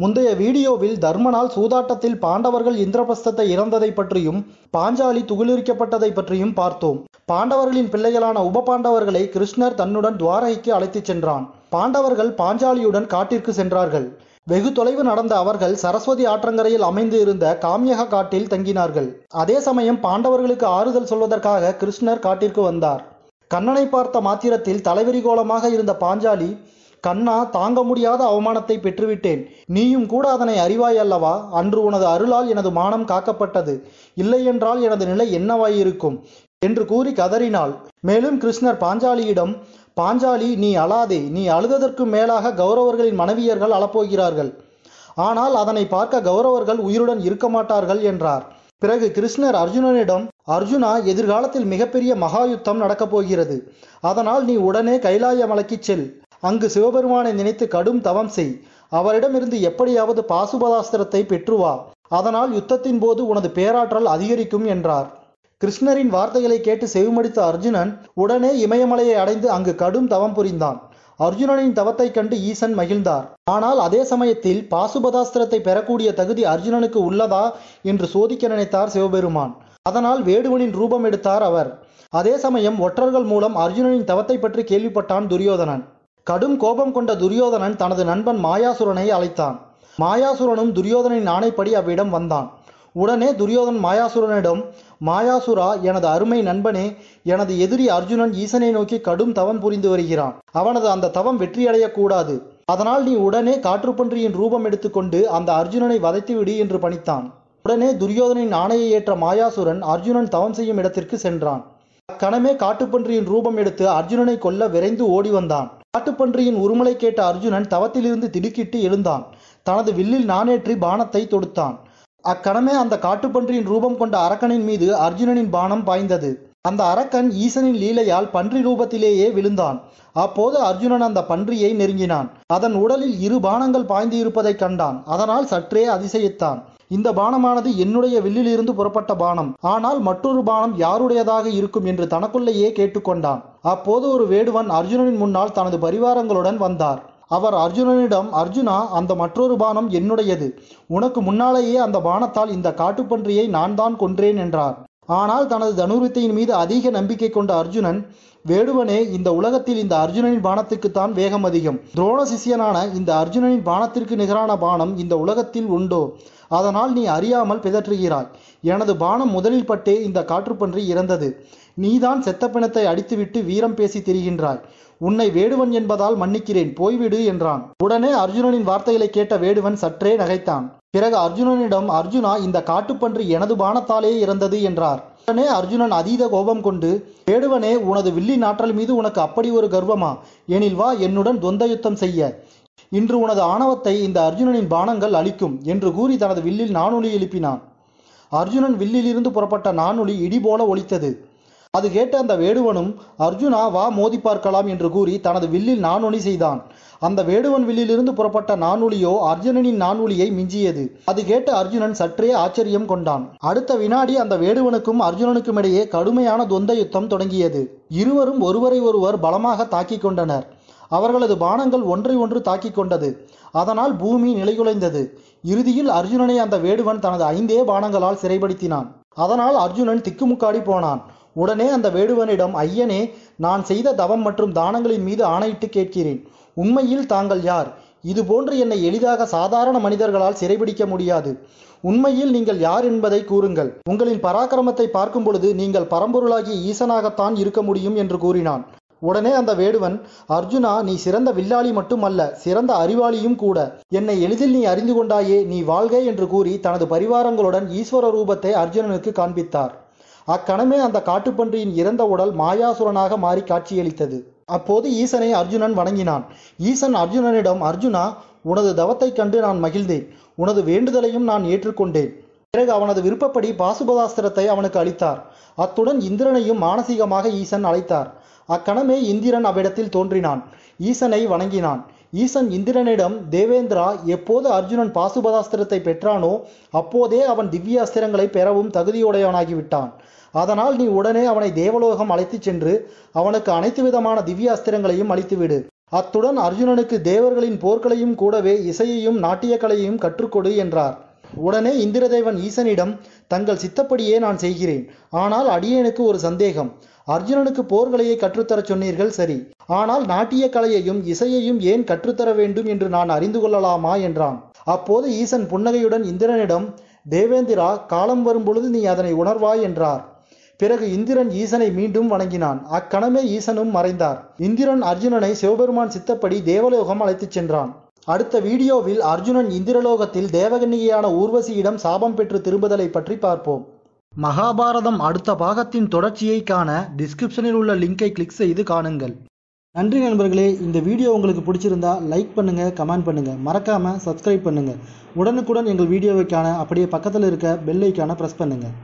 முந்தைய வீடியோவில் தர்மனால் சூதாட்டத்தில் பாண்டவர்கள் இந்திரபிரஸ்தத்தை இறந்ததை பற்றியும் பாஞ்சாலி துகிலுரிக்கப்பட்டதை பற்றியும் பார்த்தோம். பாண்டவர்களின் பிள்ளைகளான உப பாண்டவர்களை கிருஷ்ணர் தன்னுடன் துவாரகைக்கு அழைத்துச் சென்றான். பாண்டவர்கள் பாஞ்சாலியுடன் காட்டிற்கு சென்றார்கள். வெகு தொலைவு நடந்த அவர்கள் சரஸ்வதி ஆற்றங்கரையில் அமைந்து இருந்த காமியக காட்டில் தங்கினார்கள். அதே சமயம் பாண்டவர்களுக்கு ஆறுதல் சொல்வதற்காக கிருஷ்ணர் காட்டிற்கு வந்தார். கண்ணனை பார்த்த மாத்திரத்தில் தலைவிரிகோலமாக இருந்த பாஞ்சாலி கண்ணா தாங்க முடியாத அவமானத்தை பெற்றுவிட்டேன். நீயும் கூட அதனை அறிவாய் அல்லவா அன்று உனது அருளால் எனது மானம் காக்கப்பட்டது. இல்லையென்றால் எனது நிலை என்னவாயிருக்கும்? என்று கூறி கதறினாள். மேலும் கிருஷ்ணர் பாஞ்சாலியிடம் பாஞ்சாலி நீ அழாதே. நீ அழுததற்கு மேலாக கௌரவர்களின் மனைவியர்கள் அழப்போகிறார்கள். ஆனால் அதனை பார்க்க கௌரவர்கள் உயிருடன் இருக்க மாட்டார்கள் என்றார். பிறகு கிருஷ்ணர் அர்ஜுனனிடம் அர்ஜுனா எதிர்காலத்தில் மிகப்பெரிய மகாயுத்தம் நடக்கப் போகிறது அதனால் நீ உடனே கைலாய மலைக்கு செல். அங்கு சிவபெருமானை நினைத்து கடும் தவம் செய். அவரிடமிருந்து எப்படியாவது பாசுபதாஸ்திரத்தை பெற்றுவா. அதனால் யுத்தத்தின் போது உனது பேராற்றல் அதிகரிக்கும் என்றார். கிருஷ்ணரின் வார்த்தைகளை கேட்டு செவிமடித்த அர்ஜுனன் உடனே இமயமலையை அடைந்து அங்கு கடும் தவம் புரிந்தான். அர்ஜுனனின் தவத்தைக் கண்டு ஈசன் மகிழ்ந்தார். ஆனால் அதே சமயத்தில் பாசுபதாஸ்திரத்தை பெறக்கூடிய தகுதி அர்ஜுனனுக்கு உள்ளதா என்று சோதிக்க நினைத்தார் சிவபெருமான். அதனால் வேடுவனின் ரூபம் எடுத்தார் அவர். அதே சமயம் ஒற்றர்கள் மூலம் அர்ஜுனனின் தவத்தை பற்றி கேள்விப்பட்டான் துரியோதனன். கடும் கோபம் கொண்ட துரியோதனன் தனது நண்பன் மாயாசுரனை அழைத்தான். மாயாசுரனும் துரியோதனின் ஆணைப்படி அவ்விடம் வந்தான். உடனே துரியோதன் மாயாசுரனிடம் மாயாசுரா எனது அருமை நண்பனே எனது எதிரி அர்ஜுனன் ஈசனை நோக்கி கடும் தவம் புரிந்து வருகிறான். அவனது அந்த தவம் வெற்றியடையக்கூடாது அதனால் நீ உடனே காற்றுப்பன்றியின் ரூபம் எடுத்துக்கொண்டு அந்த அர்ஜுனனை வதைத்து விடு என்று பணித்தான். உடனே துரியோதனின் ஆணையை ஏற்ற மாயாசுரன் அர்ஜுனன் தவம் செய்யும் இடத்திற்கு சென்றான். அக்கணமே காட்டுப்பன்றியின் ரூபம் எடுத்து அர்ஜுனனை கொல்ல விரைந்து ஓடி வந்தான். காட்டுப்பன்றியின் உருமலை கேட்ட அர்ஜுனன் தவத்திலிருந்து திடுக்கிட்டு எழுந்தான். தனது வில்லில் நானேற்றி பானத்தை தொடுத்தான். அக்கணமே அந்த காட்டுப்பன்றியின் ரூபம் கொண்ட அரக்கனின் மீது அர்ஜுனனின் பானம் பாய்ந்தது. அந்த அரக்கன் ஈசனின் லீலையால் பன்றி ரூபத்திலேயே விழுந்தான். அப்போது அர்ஜுனன் அந்த பன்றியை நெருங்கினான். அதன் உடலில் இரு பானங்கள் பாய்ந்து இருப்பதைக் கண்டான். அதனால் சற்றே அதிசயித்தான். இந்த பானமானது என்னுடைய வில்லிலிருந்து புறப்பட்ட பானம். ஆனால் மற்றொரு பானம் யாருடையதாக இருக்கும் என்று தனக்குள்ளேயே கேட்டுக்கொண்டான். அப்போது ஒரு வேடுவன் அர்ஜுனனின் முன்னால் தனது பரிவாரங்களுடன் வந்தார். அவர் அர்ஜுனனிடம் அர்ஜுனா அந்த மற்றொரு பானம் என்னுடையது. உனக்கு முன்னாலேயே அந்த பானத்தால் இந்த காட்டுப்பன்றியை நான் தான் கொன்றேன் என்றார். ஆனால் தனது தனுர்வித்தையின் மீது அதிக நம்பிக்கை கொண்ட அர்ஜுனன் வேடுவனே இந்த உலகத்தில் இந்த அர்ஜுனனின் பானத்துக்குத்தான் வேகம் அதிகம். துரோண சிஷியனான இந்த அர்ஜுனனின் பானத்திற்கு நிகரான பானம் இந்த உலகத்தில் உண்டோ? அதனால் நீ அறியாமல் பிதற்றுகிறாய். எனது பானம் முதலில் பட்டே இந்த காற்றுப்பன்றி இறந்தது. நீதான் செத்த பிணத்தை அடித்துவிட்டு வீரம் பேசி திரிகின்றாய். உன்னை வேடுவன் என்பதால் மன்னிக்கிறேன். போய்விடு என்றான். உடனே அர்ஜுனனின் வார்த்தைகளை கேட்ட வேடுவன் சற்றே நகைத்தான். பிறகு அர்ஜுனனிடம் அர்ஜுனா இந்த காட்டுப்பன்று எனது பானத்தாலே இறந்தது என்றார். உடனே அர்ஜுனன் அதீத கோபம் கொண்டு வேடுவனே உனது வில்லி ஆற்றல் மீது உனக்கு அப்படி ஒரு கர்வமா? எனில் வா என்னுடன் துவந்த யுத்தம் செய்ய. இன்று உனது ஆணவத்தை இந்த அர்ஜுனனின் பானங்கள் அளிக்கும் என்று கூறி தனது வில்லில் நானொலி எழுப்பினான். அர்ஜுனன் வில்லிலிருந்து புறப்பட்ட நானொலி இடி போல ஒலித்தது. அது கேட்ட அந்த வேடுவனும் அர்ஜுனா வா மோதி பார்க்கலாம் என்று கூறி தனது வில்லில் நானொலி செய்தான். அந்த வேடுவன் வில்லிலிருந்து புறப்பட்ட நானொலியோ அர்ஜுனனின் நானொலியை மிஞ்சியது. அது கேட்ட அர்ஜுனன் சற்றே ஆச்சரியம் கொண்டான். அடுத்த வினாடி அந்த வேடுவனுக்கும் அர்ஜுனனுக்கும் இடையே கடுமையான துவந்த யுத்தம் தொடங்கியது. இருவரும் ஒருவரை ஒருவர் பலமாக தாக்கிக் கொண்டனர். அவர்களது பானங்கள் ஒன்றை ஒன்று தாக்கிக் கொண்டது. அதனால் பூமி நிலைகுலைந்தது. இறுதியில் அர்ஜுனனை அந்த வேடுவன் தனது ஐந்தே பானங்களால் சிறைப்படுத்தினான். அதனால் அர்ஜுனன் திக்குமுக்காடி போனான். உடனே அந்த வேடுவனிடம் ஐயனே நான் செய்த தவம் மற்றும் தானங்களின் மீது ஆணையிட்டு கேட்கிறேன். உண்மையில் தாங்கள் யார்? இதுபோன்று என்னை எளிதாக சாதாரண மனிதர்களால் சிறைபிடிக்க முடியாது. உண்மையில் நீங்கள் யார் என்பதை கூறுங்கள். உங்களின் பராக்கிரமத்தை பார்க்கும் பொழுது நீங்கள் பரம்பொருளாகிய ஈசனாகத்தான் இருக்க முடியும் என்று கூறினான். உடனே அந்த வேடுவன் அர்ஜுனா நீ சிறந்த வில்லாளி மட்டுமல்ல சிறந்த அறிவாளியும் கூட. என்னை எளிதில் நீ அறிந்து கொண்டாயே நீ வாழ்க என்று கூறி தனது பரிவாரங்களுடன் ஈஸ்வர ரூபத்தை அர்ஜுனனுக்கு காண்பித்தார். அக்கணமே அந்த காட்டுப்பன்றியின் இறந்த உடல் மாயாசுரனாக மாறி காட்சியளித்தது. அப்போது ஈசனை அர்ஜுனன் வணங்கினான். ஈசன் அர்ஜுனனிடம் அர்ஜுனா உனது தவத்தைக் கண்டு நான் மகிழ்ந்தேன். உனது வேண்டுதலையும் நான் ஏற்றுக்கொண்டேன். பிறகு அவனது விருப்பப்படி பாசுபதாஸ்திரத்தை அவனுக்கு அளித்தார். அத்துடன் இந்திரனையும் மானசீகமாக ஈசன் அழைத்தார். அக்கணமே இந்திரன் அவ்விடத்தில் தோன்றினான். ஈசனை வணங்கினான். ஈசன் இந்திரனிடம் தேவேந்திரா எப்போது அர்ஜுனன் பாசுபதாஸ்திரத்தை பெற்றானோ அப்போதே அவன் திவ்ய அஸ்திரங்களை பெறவும் தகுதியுடையவனாகிவிட்டான். அதனால் நீ உடனே அவனை தேவலோகம் அழைத்துச் சென்று அவனுக்கு அனைத்து விதமான திவ்ய அஸ்திரங்களையும் அளித்துவிடு. அத்துடன் அர்ஜுனனுக்கு தேவர்களின் போர்களையும் கூடவே இசையையும் நாட்டியக்கலையையும் கற்றுக்கொடு என்றார். உடனே இந்திரதேவன் ஈசனிடம் தங்கள் சித்தப்படியே நான் செய்கிறேன். ஆனால் அடியேனுக்கு ஒரு சந்தேகம். அர்ஜுனனுக்கு போர்கலையை கற்றுத்தரச் சொன்னீர்கள் சரி. ஆனால் நாட்டிய கலையையும் இசையையும் ஏன் கற்றுத்தர வேண்டும் என்று நான் அறிந்து கொள்ளலாமா? என்றான். அப்போது ஈசன் புன்னகையுடன் இந்திரனிடம் தேவேந்திரா காலம் வரும்பொழுது நீ அதனை உணர்வாய் என்றார். பிறகு இந்திரன் ஈசனை மீண்டும் வணங்கினான். அக்கணமே ஈசனும் மறைந்தார். இந்திரன் அர்ஜுனனை சிவபெருமான் சித்தப்படி தேவலோகம் அழைத்துச் சென்றான். அடுத்த வீடியோவில் அர்ஜுனன் இந்திரலோகத்தில் தேவகன்னிகையான ஊர்வசியிடம் சாபம் பெற்று திரும்புதலை பற்றி பார்ப்போம். மகாபாரதம் அடுத்த பாகத்தின் தொடர்ச்சியை காண டிஸ்கிரிப்ஷனில் உள்ள லிங்கை கிளிக் செய்து காணுங்கள். நன்றி நண்பர்களே இந்த வீடியோ உங்களுக்கு பிடிச்சிருந்தா லைக் பண்ணுங்க கமெண்ட் பண்ணுங்க. மறக்காம சப்ஸ்கிரைப் பண்ணுங்க. உடனுக்குடன் எங்கள் வீடியோவை காண அப்படியே பக்கத்தில் இருக்க பெல் ஐக்கான ப்ரெஸ் பண்ணுங்க.